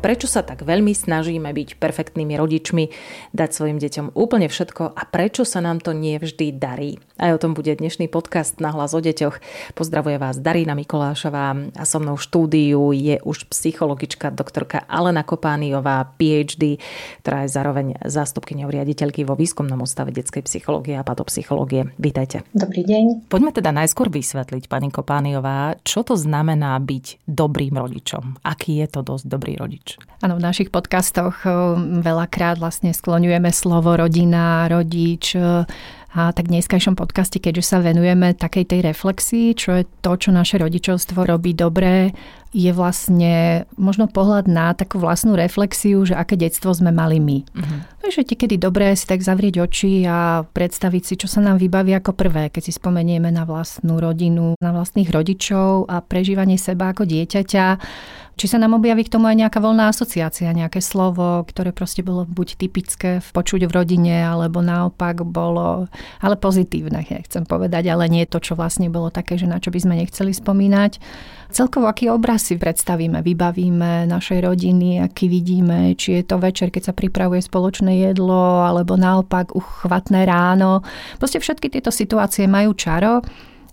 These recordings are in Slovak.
Prečo sa tak veľmi snažíme byť perfektnými rodičmi, dať svojim deťom úplne všetko a prečo sa nám to nie vždy darí? Aj o tom bude dnešný podcast na hlas o deťoch. Pozdravuje vás Darina Mikolášová a so mnou v štúdiu je už psychologička doktorka Alena Kopániová, PhD, ktorá je zároveň zástupkyňou riaditeľky vo výskumnom ústave detskej psychológie a patopsychológie. Vítajte. Dobrý deň. Poďme teda najskôr vysvetliť, pani Kopániová, čo to znamená byť dobrým rodičom. Aký je to dosť dobrý rodič? Áno, v našich podcastoch eh, veľakrát vlastne skloňujeme slovo rodina, rodič, eh, a tak v dneskajšom podcaste, keďže sa venujeme takej tej reflexii, čo je to, čo naše rodičovstvo robí dobré, je vlastne možno pohľad na takú vlastnú reflexiu, že aké detstvo sme mali my. Uh-huh. Takže kedy dobré si tak zavrieť oči a predstaviť si, čo sa nám vybaví ako prvé, keď si spomenieme na vlastnú rodinu, na vlastných rodičov a prežívanie seba ako dieťaťa či sa nám objaví k tomu aj nejaká voľná asociácia, nejaké slovo, ktoré proste bolo buď typické počuť v rodine, alebo naopak bolo, ale pozitívne, ja chcem povedať, ale nie to, čo vlastne bolo také, že na čo by sme nechceli spomínať. Celkovo, aký obraz si predstavíme, vybavíme našej rodiny, aký vidíme, či je to večer, keď sa pripravuje spoločné jedlo, alebo naopak uchvatné ráno. Proste všetky tieto situácie majú čaro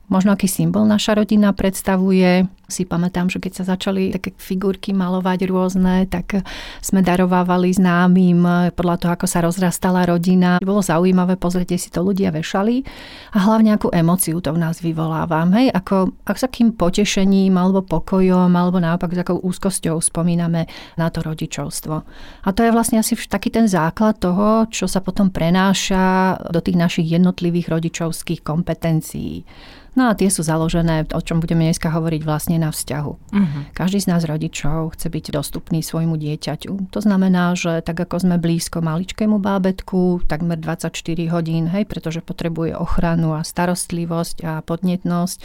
Možno aký symbol naša rodina predstavuje. Si pamätám, že keď sa začali také figurky malovať rôzne, tak sme darovávali známym podľa toho, ako sa rozrastala rodina. Bolo zaujímavé pozrieť, si to ľudia vešali a hlavne akú emociu to v nás vyvoláva. Hej, ako, ako s akým potešením alebo pokojom alebo naopak s akou úzkosťou spomíname na to rodičovstvo. A to je vlastne asi taký ten základ toho, čo sa potom prenáša do tých našich jednotlivých rodičovských kompetencií. No a tie sú založené, o čom budeme dneska hovoriť vlastne na vzťahu. Uh-huh. Každý z nás rodičov chce byť dostupný svojmu dieťaťu. To znamená, že tak ako sme blízko maličkému bábetku, takmer 24 hodín, hej, pretože potrebuje ochranu a starostlivosť a podnetnosť,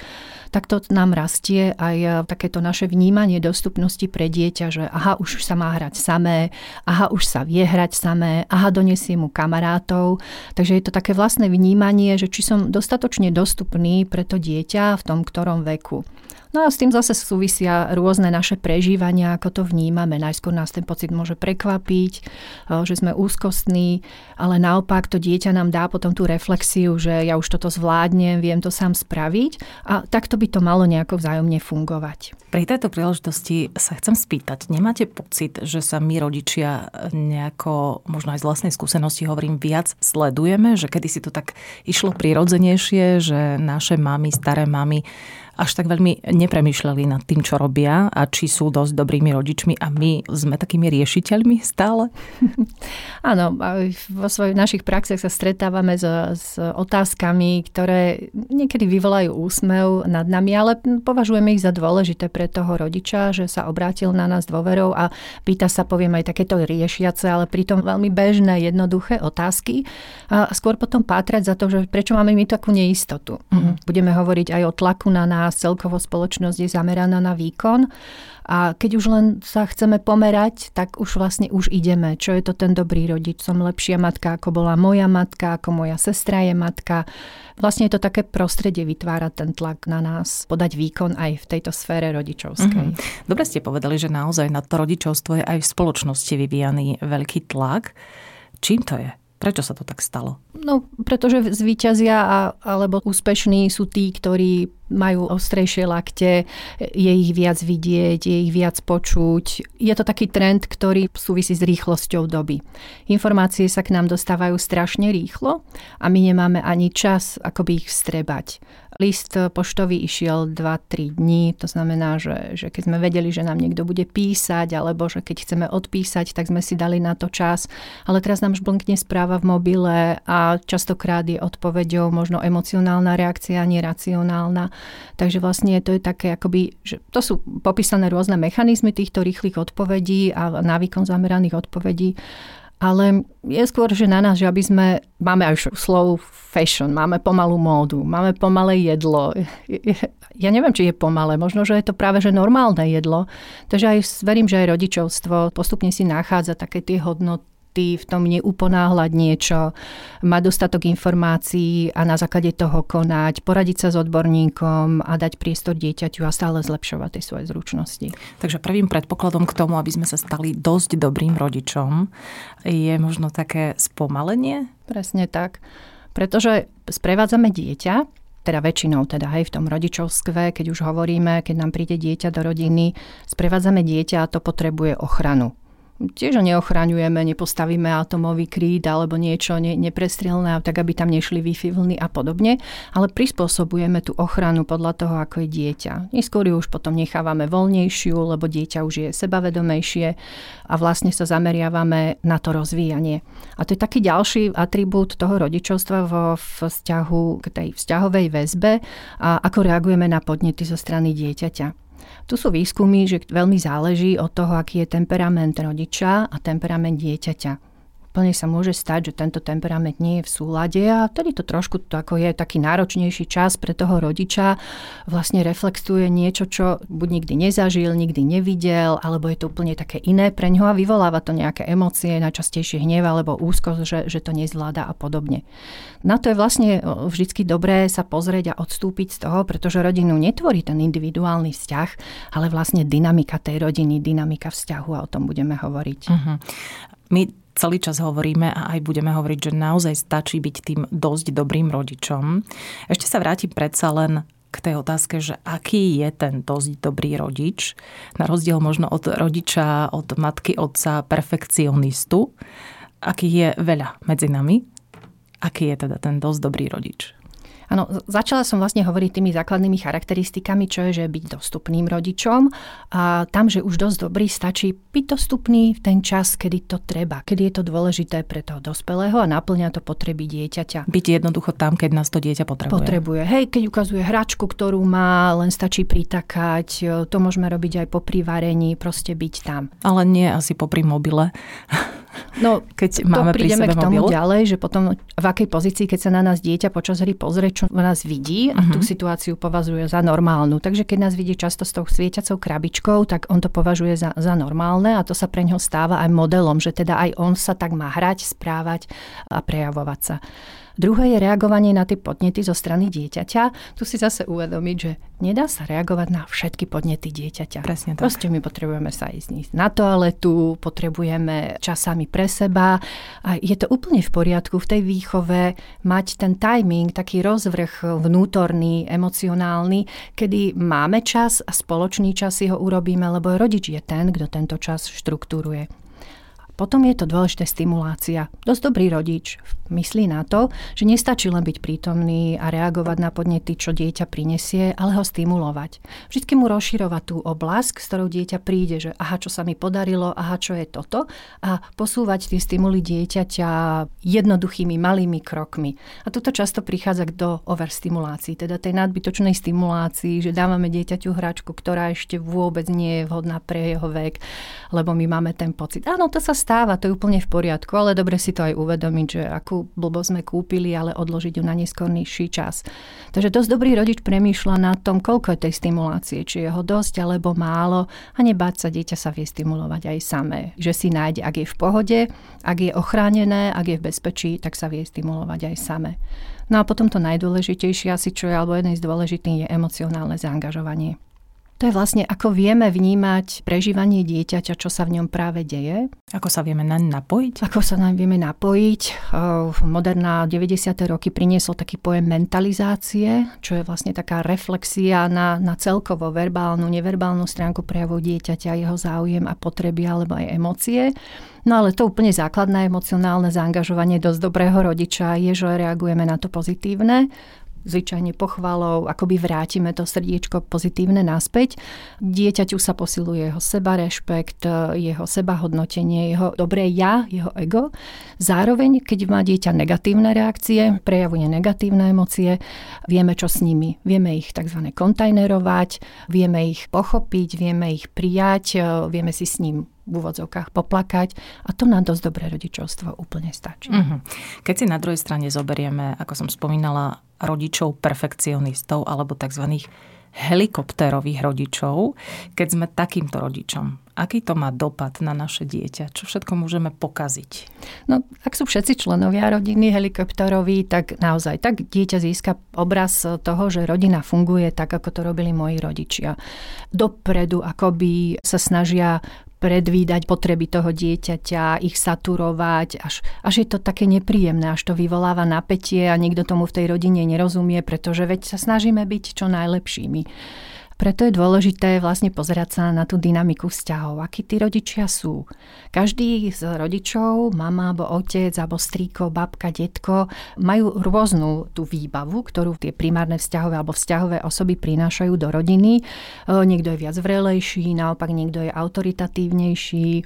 tak to nám rastie aj takéto naše vnímanie dostupnosti pre dieťa, že aha, už sa má hrať samé, aha, už sa vie hrať samé, aha, donesie mu kamarátov. Takže je to také vlastné vnímanie, že či som dostatočne dostupný pre to dieťa v tom ktorom veku. No a s tým zase súvisia rôzne naše prežívania, ako to vnímame. Najskôr nás ten pocit môže prekvapiť, eh, že sme úzkostní, ale naopak to dieťa nám dá potom tú reflexiu, že ja už toto zvládnem, viem to sám spraviť a takto by to malo nejako vzájomne fungovať. Pri tejto príležitosti sa chcem spýtať, nemáte pocit, že sa my rodičia nejako, možno aj z vlastnej skúsenosti hovorím, viac sledujeme, že kedy si to tak išlo prirodzenejšie, že naše mamy, staré mamy až tak veľmi nepremýšľali nad tým, čo robia a či sú dosť dobrými rodičmi a my sme takými riešiteľmi stále? Áno, vo svojich našich praxiach sa stretávame s, s otázkami, ktoré niekedy vyvolajú úsmev nad nami, ale považujeme ich za dôležité pre toho rodiča, že sa obrátil na nás dôverou a pýta sa, poviem, aj takéto riešiace, ale pritom veľmi bežné, jednoduché otázky. A skôr potom pátrať za to, že prečo máme my takú neistotu. Mm-hmm. Budeme hovoriť aj o tlaku na nás nás celkovo spoločnosť je zameraná na výkon a keď už len sa chceme pomerať, tak už vlastne už ideme. Čo je to ten dobrý rodič? Som lepšia matka, ako bola moja matka, ako moja sestra je matka. Vlastne je to také prostredie vytvára ten tlak na nás podať výkon aj v tejto sfére rodičovskej. Mm-hmm. Dobre ste povedali, že naozaj na to rodičovstvo je aj v spoločnosti vyvíjaný veľký tlak. Čím to je? Prečo sa to tak stalo? No, pretože zvíťazia alebo úspešní sú tí, ktorí majú ostrejšie lakte, je ich viac vidieť, je ich viac počuť. Je to taký trend, ktorý súvisí s rýchlosťou doby. Informácie sa k nám dostávajú strašne rýchlo a my nemáme ani čas, ako by ich vstrebať. List poštový išiel 2-3 dní, to znamená, že, že keď sme vedeli, že nám niekto bude písať, alebo že keď chceme odpísať, tak sme si dali na to čas. Ale teraz nám žblnkne správa v mobile a častokrát je odpoveďou možno emocionálna reakcia, neracionálna. Takže vlastne to je také akoby, že to sú popísané rôzne mechanizmy týchto rýchlych odpovedí a na výkon zameraných odpovedí. Ale je skôr, že na nás, že aby sme, máme aj slow fashion, máme pomalú módu, máme pomalé jedlo. Ja neviem, či je pomalé, možno, že je to práve že normálne jedlo. Takže aj verím, že aj rodičovstvo postupne si nachádza také tie hodnoty fakty, v tom neuponáhľať niečo, mať dostatok informácií a na základe toho konať, poradiť sa s odborníkom a dať priestor dieťaťu a stále zlepšovať tie svoje zručnosti. Takže prvým predpokladom k tomu, aby sme sa stali dosť dobrým rodičom, je možno také spomalenie? Presne tak. Pretože sprevádzame dieťa teda väčšinou teda hej, v tom rodičovstve, keď už hovoríme, keď nám príde dieťa do rodiny, sprevádzame dieťa a to potrebuje ochranu tiež ho neochraňujeme, nepostavíme atomový kríd alebo niečo ne, neprestrelné, tak aby tam nešli Wi-Fi vlny a podobne, ale prispôsobujeme tú ochranu podľa toho, ako je dieťa. Neskôr ju už potom nechávame voľnejšiu, lebo dieťa už je sebavedomejšie a vlastne sa zameriavame na to rozvíjanie. A to je taký ďalší atribút toho rodičovstva vo vzťahu k tej vzťahovej väzbe a ako reagujeme na podnety zo strany dieťaťa. Tu sú výskumy, že veľmi záleží od toho, aký je temperament rodiča a temperament dieťaťa plne sa môže stať, že tento temperament nie je v súlade a vtedy to trošku to ako je taký náročnejší čas pre toho rodiča, vlastne reflektuje niečo, čo buď nikdy nezažil, nikdy nevidel, alebo je to úplne také iné pre ňoho a vyvoláva to nejaké emócie, najčastejšie hnev alebo úzkosť, že, že to nezvláda a podobne. Na to je vlastne vždy dobré sa pozrieť a odstúpiť z toho, pretože rodinu netvorí ten individuálny vzťah, ale vlastne dynamika tej rodiny, dynamika vzťahu a o tom budeme hovoriť. Uh-huh. My celý čas hovoríme a aj budeme hovoriť, že naozaj stačí byť tým dosť dobrým rodičom. Ešte sa vrátim predsa len k tej otázke, že aký je ten dosť dobrý rodič, na rozdiel možno od rodiča, od matky, otca, perfekcionistu, aký je veľa medzi nami, aký je teda ten dosť dobrý rodič. Áno, začala som vlastne hovoriť tými základnými charakteristikami, čo je, že byť dostupným rodičom a tam, že už dosť dobrý, stačí byť dostupný v ten čas, kedy to treba, kedy je to dôležité pre toho dospelého a naplňa to potreby dieťaťa. Byť jednoducho tam, keď nás to dieťa potrebuje. Potrebuje. Hej, keď ukazuje hračku, ktorú má, len stačí pritakať, to môžeme robiť aj po varení, proste byť tam. Ale nie asi popri mobile. No, keď máme to prídeme k tomu mobil. ďalej, že potom v akej pozícii, keď sa na nás dieťa počas hry pozrie, čo nás vidí a uh-huh. tú mhm. situáciu považuje za normálnu. Takže keď nás vidí často s tou svietiacou krabičkou, tak on to považuje za, za normálne a to sa pre ňo stáva aj modelom, že teda aj on sa tak má hrať, správať a prejavovať sa. Druhé je reagovanie na tie podnety zo strany dieťaťa. Tu si zase uvedomiť, že nedá sa reagovať na všetky podnety dieťaťa. Presne tak. Proste my potrebujeme sa ísť na toaletu, potrebujeme časami pre seba a je to úplne v poriadku v tej výchove mať ten timing, taký rozvrh vnútorný, emocionálny, kedy máme čas a spoločný čas si ho urobíme, lebo rodič je ten, kto tento čas štruktúruje. Potom je to dôležité stimulácia. Dosť dobrý rodič myslí na to, že nestačí len byť prítomný a reagovať na podnety, čo dieťa prinesie, ale ho stimulovať. Vždycky mu rozširovať tú oblasť, s ktorou dieťa príde, že aha, čo sa mi podarilo, aha, čo je toto a posúvať tie stimuly dieťaťa jednoduchými malými krokmi. A toto často prichádza do overstimulácií, teda tej nadbytočnej stimulácii, že dávame dieťaťu hračku, ktorá ešte vôbec nie je vhodná pre jeho vek, lebo my máme ten pocit. Áno, to sa stáva, to je úplne v poriadku, ale dobre si to aj uvedomiť, že akú blbo sme kúpili, ale odložiť ju na neskornejší čas. Takže dosť dobrý rodič premýšľa na tom, koľko je tej stimulácie, či je ho dosť alebo málo a nebáť sa, dieťa sa vie stimulovať aj samé. Že si nájde, ak je v pohode, ak je ochránené, ak je v bezpečí, tak sa vie stimulovať aj samé. No a potom to najdôležitejšie asi, čo je, alebo jeden z dôležitých, je emocionálne zaangažovanie. To je vlastne, ako vieme vnímať prežívanie dieťaťa, čo sa v ňom práve deje. Ako sa vieme naň napojiť? Ako sa naň vieme napojiť. Moderná 90. roky priniesol taký pojem mentalizácie, čo je vlastne taká reflexia na, na celkovo verbálnu, neverbálnu stránku prejavu dieťaťa, jeho záujem a potreby alebo aj emócie. No ale to úplne základné emocionálne zaangažovanie dosť dobrého rodiča je, že reagujeme na to pozitívne zvyčajne pochvalou, akoby vrátime to srdiečko pozitívne naspäť. Dieťaťu sa posiluje jeho seba rešpekt, jeho sebahodnotenie, jeho dobré ja, jeho ego. Zároveň, keď má dieťa negatívne reakcie, prejavuje negatívne emócie, vieme, čo s nimi. Vieme ich tzv. kontajnerovať, vieme ich pochopiť, vieme ich prijať, vieme si s ním v úvodzovkách poplakať a to na dosť dobré rodičovstvo úplne stačí. Uh-huh. Keď si na druhej strane zoberieme, ako som spomínala, rodičov perfekcionistov alebo tzv. helikoptérových rodičov, keď sme takýmto rodičom, aký to má dopad na naše dieťa? Čo všetko môžeme pokaziť? No, ak sú všetci členovia rodiny helikopteroví, tak naozaj tak dieťa získa obraz toho, že rodina funguje tak, ako to robili moji rodičia. Dopredu akoby sa snažia predvídať potreby toho dieťaťa, ich saturovať, až, až je to také nepríjemné, až to vyvoláva napätie a nikto tomu v tej rodine nerozumie, pretože veď sa snažíme byť čo najlepšími. Preto je dôležité vlastne pozerať sa na tú dynamiku vzťahov, akí tí rodičia sú. Každý z rodičov, mama alebo otec, alebo strýko, babka, detko, majú rôznu tú výbavu, ktorú tie primárne vzťahové alebo vzťahové osoby prinášajú do rodiny. E, niekto je viac vrelejší, naopak niekto je autoritatívnejší,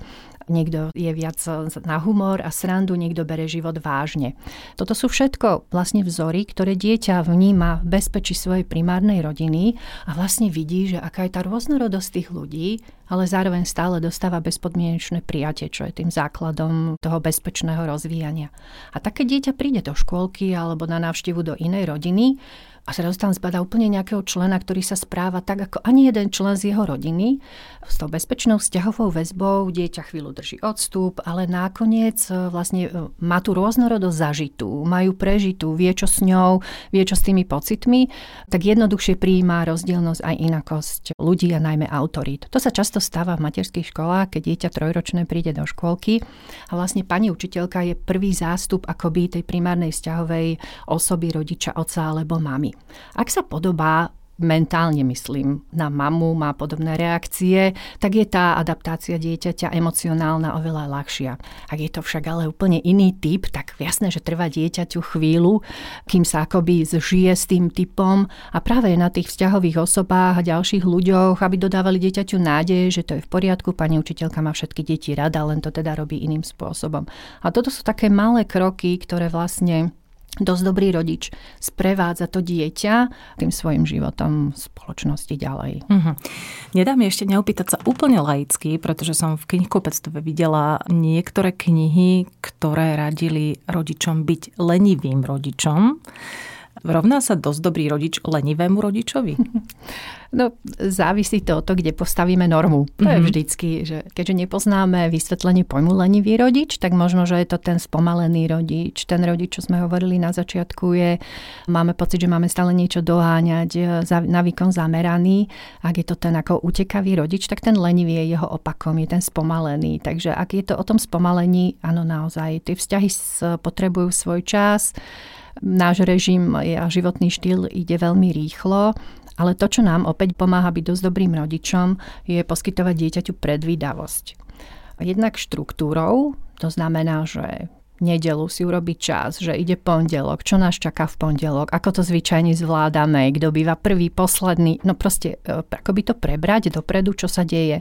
niekto je viac na humor a srandu, niekto bere život vážne. Toto sú všetko vlastne vzory, ktoré dieťa vníma v bezpečí svojej primárnej rodiny a vlastne vidí, že aká je tá rôznorodosť tých ľudí, ale zároveň stále dostáva bezpodmienečné prijatie, čo je tým základom toho bezpečného rozvíjania. A také dieťa príde do škôlky alebo na návštevu do inej rodiny a zrazu tam zbadá úplne nejakého člena, ktorý sa správa tak, ako ani jeden člen z jeho rodiny. S tou bezpečnou vzťahovou väzbou dieťa chvíľu drží odstup, ale nakoniec e, vlastne e, má tú rôznorodosť zažitú, majú prežitú, vie čo s ňou, vie čo s tými pocitmi, tak jednoduchšie prijíma rozdielnosť aj inakosť ľudí a najmä autorít. To sa často stáva v materských školách, keď dieťa trojročné príde do škôlky a vlastne pani učiteľka je prvý zástup akoby tej primárnej vzťahovej osoby rodiča, otca alebo mamy. Ak sa podobá mentálne myslím na mamu, má podobné reakcie, tak je tá adaptácia dieťaťa emocionálna oveľa ľahšia. Ak je to však ale úplne iný typ, tak jasné, že trvá dieťaťu chvíľu, kým sa akoby zžije s tým typom a práve na tých vzťahových osobách a ďalších ľuďoch, aby dodávali dieťaťu nádej, že to je v poriadku, pani učiteľka má všetky deti rada, len to teda robí iným spôsobom. A toto sú také malé kroky, ktoré vlastne dosť dobrý rodič sprevádza to dieťa tým svojim životom v spoločnosti ďalej. Uh-huh. Nedá mi ešte neopýtať sa úplne laicky, pretože som v knihkupectve videla niektoré knihy, ktoré radili rodičom byť lenivým rodičom. Rovná sa dosť dobrý rodič lenivému rodičovi? No, závisí to od toho, kde postavíme normu. To mm-hmm. je mhm. vždycky, že keďže nepoznáme vysvetlenie pojmu lenivý rodič, tak možno, že je to ten spomalený rodič. Ten rodič, čo sme hovorili na začiatku, je, máme pocit, že máme stále niečo doháňať, e, na výkon zameraný. Ak je to ten ako utekavý rodič, tak ten lenivý je jeho opakom, je ten spomalený. Takže ak je to o tom spomalení, áno, naozaj, tie vzťahy potrebujú svoj čas, náš režim a životný štýl ide veľmi rýchlo, ale to, čo nám opäť pomáha byť dosť dobrým rodičom, je poskytovať dieťaťu predvídavosť. Jednak štruktúrou, to znamená, že nedelu si urobiť čas, že ide pondelok, čo nás čaká v pondelok, ako to zvyčajne zvládame, kto býva prvý, posledný, no proste e, ako by to prebrať dopredu, čo sa deje.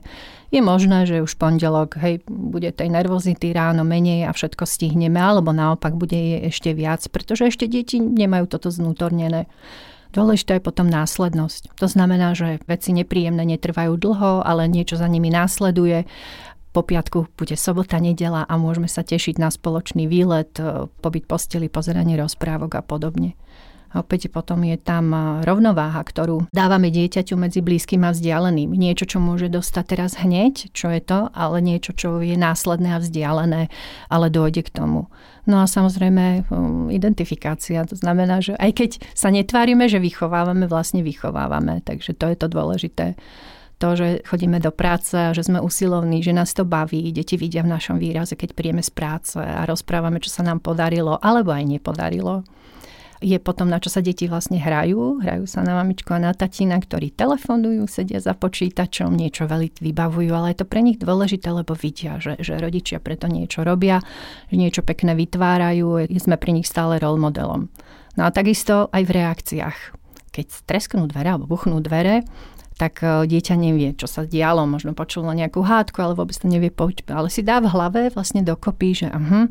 Je možné, že už pondelok, hej, bude tej nervozity ráno menej a všetko stihneme, alebo naopak bude je ešte viac, pretože ešte deti nemajú toto znútornené. Dôležitá je potom následnosť. To znamená, že veci nepríjemné netrvajú dlho, ale niečo za nimi následuje po piatku bude sobota, nedela a môžeme sa tešiť na spoločný výlet, e, pobyt posteli, pozeranie rozprávok a podobne. A opäť potom je tam e, rovnováha, ktorú dávame dieťaťu medzi blízkym a vzdialeným. Niečo, čo môže dostať teraz hneď, čo je to, ale niečo, čo je následné a vzdialené, ale dojde k tomu. No a samozrejme e, identifikácia. To znamená, že aj keď sa netvárime, že vychovávame, vlastne vychovávame. Takže to je to dôležité to, že chodíme do práce že sme usilovní, že nás to baví. Deti vidia v našom výraze, keď príjeme z práce a rozprávame, čo sa nám podarilo alebo aj nepodarilo. Je potom, na čo sa deti vlastne hrajú. Hrajú sa na mamičku a na tatina, ktorí telefonujú, sedia za počítačom, niečo veľmi vybavujú, ale je to pre nich dôležité, lebo vidia, že, že rodičia preto niečo robia, že niečo pekné vytvárajú, sme pri nich stále role modelom. No a takisto aj v reakciách. Keď tresknú dvere alebo buchnú dvere, tak e, dieťa nevie, čo sa dialo, možno počulo nejakú hádku, ale vôbec to nevie počuť. Ale si dá v hlave vlastne dokopy, že uh,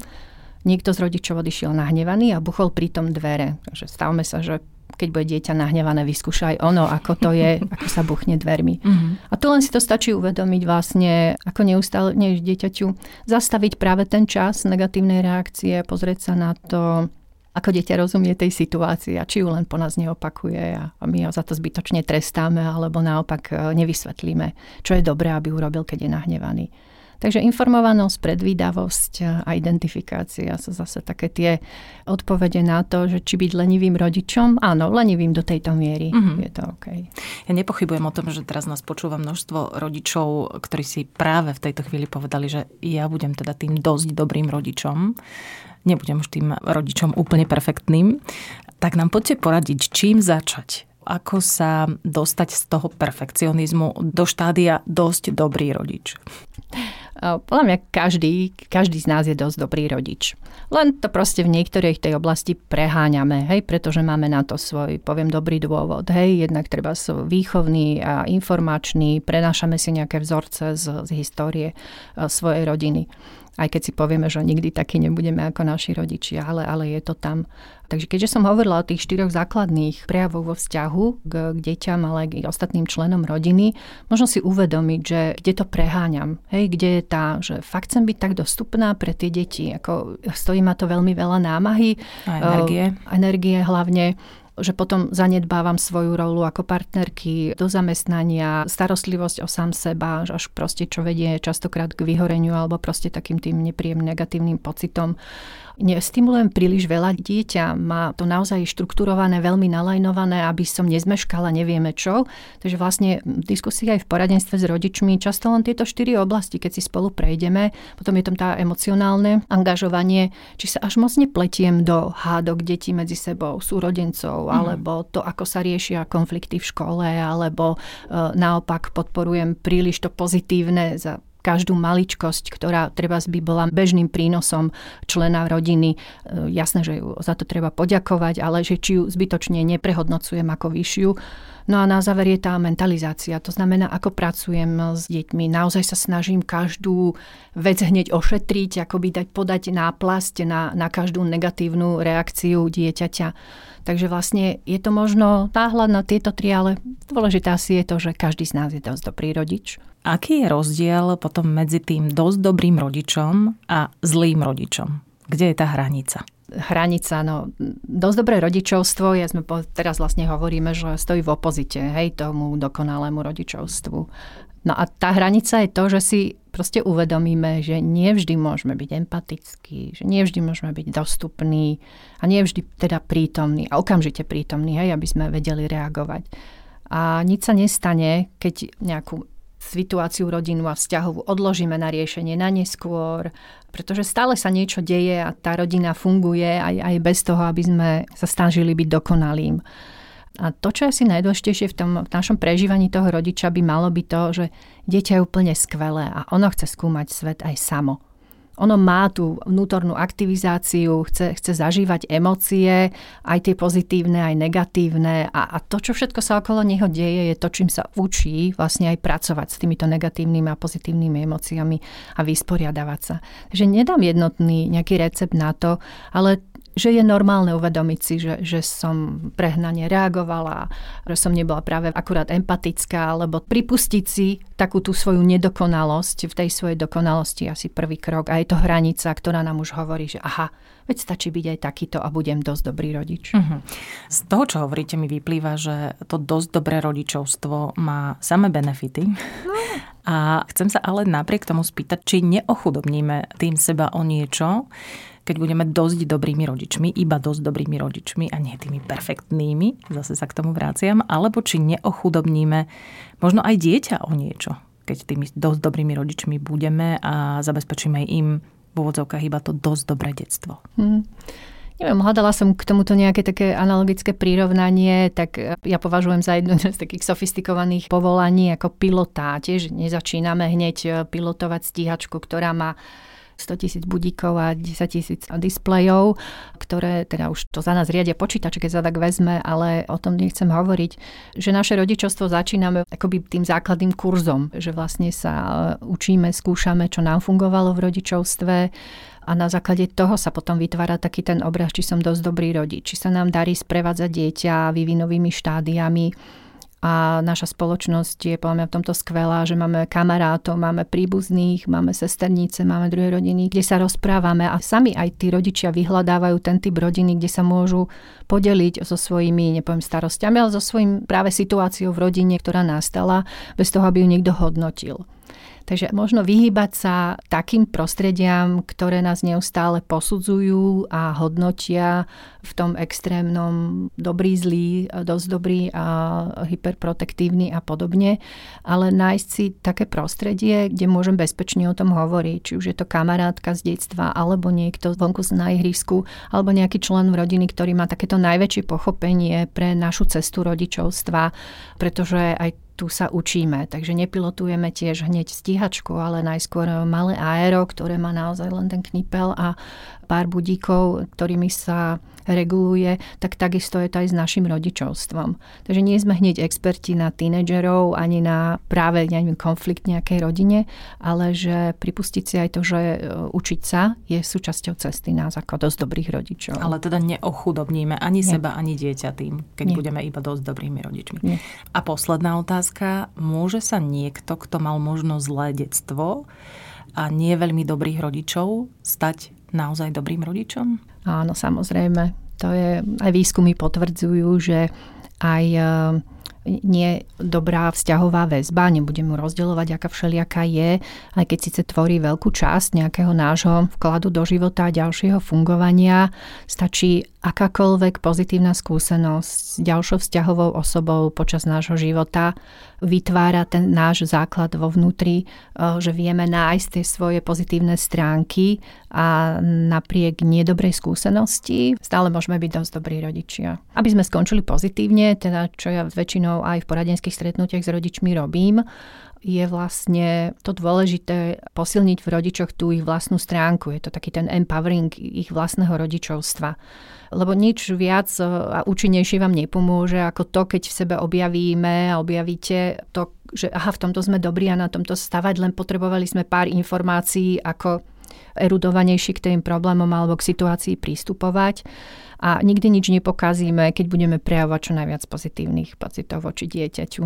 niekto z rodičov odišiel nahnevaný a buchol pritom dvere. Takže stavme sa, že keď bude dieťa nahnevané, vyskúša aj ono, ako to je, ako sa buchne dvermi. Uh-huh. A tu len si to stačí uvedomiť vlastne, ako neustále než dieťaťu zastaviť práve ten čas negatívnej reakcie, pozrieť sa na to, ako dieťa rozumie tej situácii a či ju len po nás neopakuje a my ho za to zbytočne trestáme alebo naopak e, nevysvetlíme, čo je dobré, aby urobil, keď je nahnevaný. Takže informovanosť, predvídavosť a identifikácia sú zase také tie odpovede na to, že či byť lenivým rodičom, áno, lenivým do tejto miery mm-hmm. je to OK. Ja nepochybujem o tom, že teraz nás počúva množstvo rodičov, ktorí si práve v tejto chvíli povedali, že ja budem teda tým dosť dobrým rodičom nebudem už tým rodičom úplne perfektným, tak nám poďte poradiť, čím začať ako sa dostať z toho perfekcionizmu do štádia dosť dobrý rodič? Podľa mňa každý, každý z nás je dosť dobrý rodič. Len to proste v niektorej tej oblasti preháňame, hej, pretože máme na to svoj, poviem, dobrý dôvod. Hej, jednak treba sú výchovný a informačný, prenášame si nejaké vzorce z, z histórie e, svojej rodiny aj keď si povieme, že nikdy taký nebudeme ako naši rodičia, ale, ale je to tam. Takže keďže som hovorila o tých štyroch základných prejavoch vo vzťahu k, k deťam, ale aj k ostatným členom rodiny, možno si uvedomiť, že kde to preháňam, hej, kde je tá, že fakt chcem byť tak dostupná pre tie deti, ako stojí ma to veľmi veľa námahy. A energie. Uh, energie hlavne že potom zanedbávam svoju rolu ako partnerky do zamestnania, starostlivosť o sám seba, až proste čo vedie častokrát k vyhoreniu alebo proste takým tým nepríjemným negatívnym pocitom nestimulujem príliš veľa. Dieťa má to naozaj štrukturované, veľmi nalajnované, aby som nezmeškala nevieme čo. Takže vlastne diskusia aj v poradenstve s rodičmi, často len tieto štyri oblasti, keď si spolu prejdeme, potom je tam tá emocionálne angažovanie, či sa až moc nepletiem do hádok detí medzi sebou, súrodencov, mm. alebo to, ako sa riešia konflikty v škole, alebo e, naopak podporujem príliš to pozitívne za každú maličkosť, ktorá treba by bola bežným prínosom člena rodiny. E, jasné, že ju za to treba poďakovať, ale že či ju zbytočne neprehodnocujem ako vyššiu. No a na záver je tá mentalizácia. To znamená, ako pracujem s deťmi. Naozaj sa snažím každú vec hneď ošetriť, ako by dať podať náplasť na, na každú negatívnu reakciu dieťaťa. Takže vlastne je to možno náhľad na tieto tri, ale dôležité asi je to, že každý z nás je dosť dobrý rodič. Aký je rozdiel potom medzi tým dosť dobrým rodičom a zlým rodičom? Kde je tá hranica? Hranica, no dosť dobré rodičovstvo, ja sme po, teraz vlastne hovoríme, že stojí v opozite, hej, tomu dokonalému rodičovstvu. No a tá hranica je to, že si proste uvedomíme, že nie vždy môžeme byť empatickí, že nie vždy môžeme byť dostupní a nie vždy teda prítomní a okamžite prítomní, hej, aby sme vedeli reagovať. A nič sa nestane, keď nejakú situáciu rodinu a vzťahovú odložíme na riešenie na neskôr, pretože stále sa niečo deje a tá rodina funguje aj, aj bez toho, aby sme sa snažili byť dokonalým. A to, čo je asi najdôležitejšie v tom v našom prežívaní toho rodiča, by malo byť to, že dieťa je úplne skvelé a ono chce skúmať svet aj samo. Ono má tú vnútornú aktivizáciu, chce, chce zažívať emócie, aj tie pozitívne, aj negatívne a, a to, čo všetko sa okolo neho deje, je to, čím sa učí vlastne aj pracovať s týmito negatívnymi a pozitívnymi emóciami a vysporiadavať sa. Takže nedám jednotný nejaký recept na to, ale že je normálne uvedomiť si, že, že som prehnane reagovala, že som nebola práve akurát empatická, alebo pripustiť si takú tú svoju nedokonalosť v tej svojej dokonalosti asi prvý krok. A je to hranica, ktorá nám už hovorí, že aha, veď stačí byť aj takýto a budem dosť dobrý rodič. Uh-huh. Z toho, čo hovoríte, mi vyplýva, že to dosť dobré rodičovstvo má samé benefity. No. A chcem sa ale napriek tomu spýtať, či neochudobníme tým seba o niečo, keď budeme dosť dobrými rodičmi, iba dosť dobrými rodičmi a nie tými perfektnými, zase sa k tomu vráciam, alebo či neochudobníme možno aj dieťa o niečo, keď tými dosť dobrými rodičmi budeme a zabezpečíme im v úvodzovkách iba to dosť dobré detstvo. Hmm. Neviem, hľadala som k tomuto nejaké také analogické prirovnanie, tak ja považujem za jedno z takých sofistikovaných povolaní ako pilotá. Tiež nezačíname hneď pilotovať stíhačku, ktorá má 100 tisíc budíkov a 10 tisíc displejov, ktoré teda už to za nás riadia počítače, keď sa tak vezme, ale o tom nechcem hovoriť, že naše rodičovstvo začíname akoby tým základným kurzom, že vlastne sa e, učíme, skúšame, čo nám fungovalo v rodičovstve a na základe toho sa potom vytvára taký ten obraz, či som dosť dobrý rodič, či sa nám darí sprevádzať dieťa vývinovými štádiami, a naša spoločnosť je podľa mňa v tomto skvelá, že máme kamarátov, máme príbuzných, máme sesternice, máme druhé rodiny, kde sa rozprávame a sami aj tí rodičia vyhľadávajú ten typ rodiny, kde sa môžu podeliť so svojimi, nepoviem starostiami, ale so svojím práve situáciou v rodine, ktorá nastala, bez toho, aby ju niekto hodnotil. Takže možno vyhýbať sa takým prostrediam, ktoré nás neustále posudzujú a hodnotia v tom extrémnom dobrý, zlý, dosť dobrý a hyperprotektívny a podobne, ale nájsť si také prostredie, kde môžem bezpečne o tom hovoriť, či už je to kamarátka z detstva, alebo niekto vonku na ihrisku, alebo nejaký člen rodiny, ktorý má takéto najväčšie pochopenie pre našu cestu rodičovstva, pretože aj tu sa učíme, takže nepilotujeme tiež hneď stíhačku, ale najskôr malé aero, ktoré má naozaj len ten knipel a pár budíkov, ktorými sa reguluje, tak takisto je to aj s našim rodičovstvom. Takže nie sme hneď experti na tínedžerov ani na práve neviem, konflikt nejakej rodine, ale že pripustiť si aj to, že e, učiť sa je súčasťou cesty nás ako dosť dobrých rodičov. Ale teda neochudobníme ani nie. seba, ani dieťa tým, keď nie. budeme iba dosť dobrými rodičmi. Nie. A posledná otázka. Môže sa niekto, kto mal možno zlé detstvo a nie veľmi dobrých rodičov, stať naozaj dobrým rodičom? Áno, samozrejme. To je, aj výskumy potvrdzujú, že aj nie dobrá vzťahová väzba, nebudem mu rozdeľovať, aká všelijaká je, aj keď síce tvorí veľkú časť nejakého nášho vkladu do života a ďalšieho fungovania, stačí akákoľvek pozitívna skúsenosť s ďalšou vzťahovou osobou počas nášho života vytvára ten náš základ vo vnútri, eh, že vieme nájsť tie svoje pozitívne stránky a napriek nedobrej skúsenosti stále môžeme byť dosť dobrí rodičia. Aby sme skončili pozitívne, teda čo ja väčšinou aj v poradenských stretnutiach s rodičmi robím, je vlastne to dôležité posilniť v rodičoch tú ich vlastnú stránku. Je to taký ten empowering ich vlastného rodičovstva. Lebo nič viac e, a účinnejšie vám nepomôže ako to, keď v sebe objavíme a objavíte to, že aha, v tomto sme dobrí a na tomto stavať, len potrebovali sme pár informácií, ako erudovanejší k tým problémom alebo k situácii prístupovať. A nikdy nič nepokazíme, keď budeme prejavovať čo najviac pozitívnych pocitov voči dieťaťu.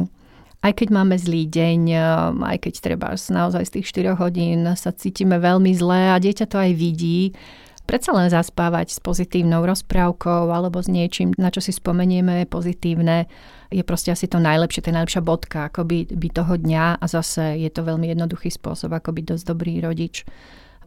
Aj keď máme zlý deň, um, aj keď treba naozaj z tých 4 hodín sa cítime veľmi zle a dieťa to aj vidí, predsa len zaspávať s pozitívnou rozprávkou alebo s niečím, na čo si spomenieme je pozitívne, je proste asi to najlepšie, to je najlepšia bodka ako by, by toho dňa a zase je to veľmi jednoduchý spôsob, ako byť dosť dobrý rodič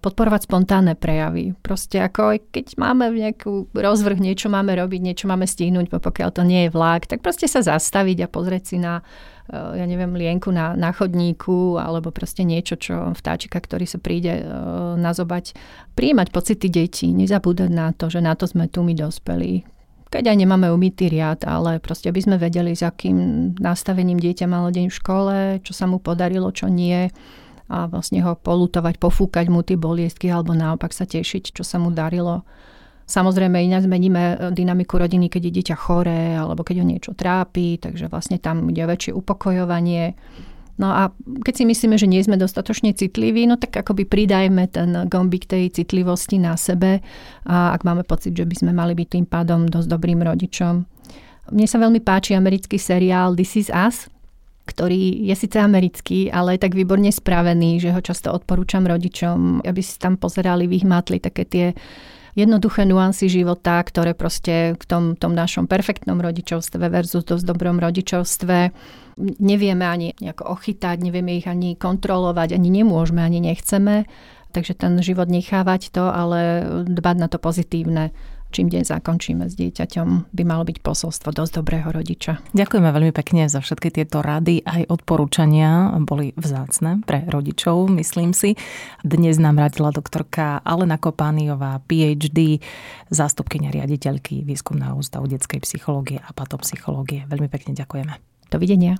podporovať spontánne prejavy. Proste ako keď máme nejakú rozvrh, niečo máme robiť, niečo máme stihnúť, pokiaľ to nie je vlak, tak proste sa zastaviť a pozrieť si na Eh, ja neviem, lienku na, na chodníku alebo proste niečo, čo vtáčika, ktorý sa príde uh, nazobať. Príjmať pocity detí, nezabúdať na to, že na to sme tu my dospelí. Keď aj nemáme umytý riad, ale proste aby sme vedeli, s akým nastavením dieťa malo deň v škole, čo sa mu podarilo, čo nie a vlastne ho polutovať, pofúkať mu tie boliestky alebo naopak sa tešiť, čo sa mu darilo. Samozrejme inak zmeníme e, dynamiku rodiny, keď je dieťa choré alebo keď ho niečo trápi, takže vlastne tam ide väčšie upokojovanie. No a keď si myslíme, že nie sme dostatočne citliví, no tak akoby pridajme ten gombík tej citlivosti na sebe a ak máme pocit, že by sme mali byť tým pádom dosť dobrým rodičom. Mne sa veľmi páči americký seriál This is Us, ktorý je síce americký, ale je tak výborne spravený, že ho často odporúčam rodičom, aby si tam pozerali, vyhmátli také tie jednoduché nuancy života, ktoré proste v tom, tom našom perfektnom rodičovstve versus dosť dobrom rodičovstve nevieme ani nejako ochytať, nevieme ich ani kontrolovať, ani nemôžeme, ani nechceme. Takže ten život nechávať to, ale dbať na to pozitívne čím deň zakončíme s dieťaťom, by malo byť posolstvo dosť dobrého rodiča. Ďakujeme veľmi pekne za všetky tieto rady aj odporúčania. Boli vzácne pre rodičov, myslím si. Dnes nám radila doktorka Alena Kopániová, PhD, zástupkynia riaditeľky Výskumného ústavu detskej psychológie a patopsychológie. Veľmi pekne ďakujeme. Dovidenia.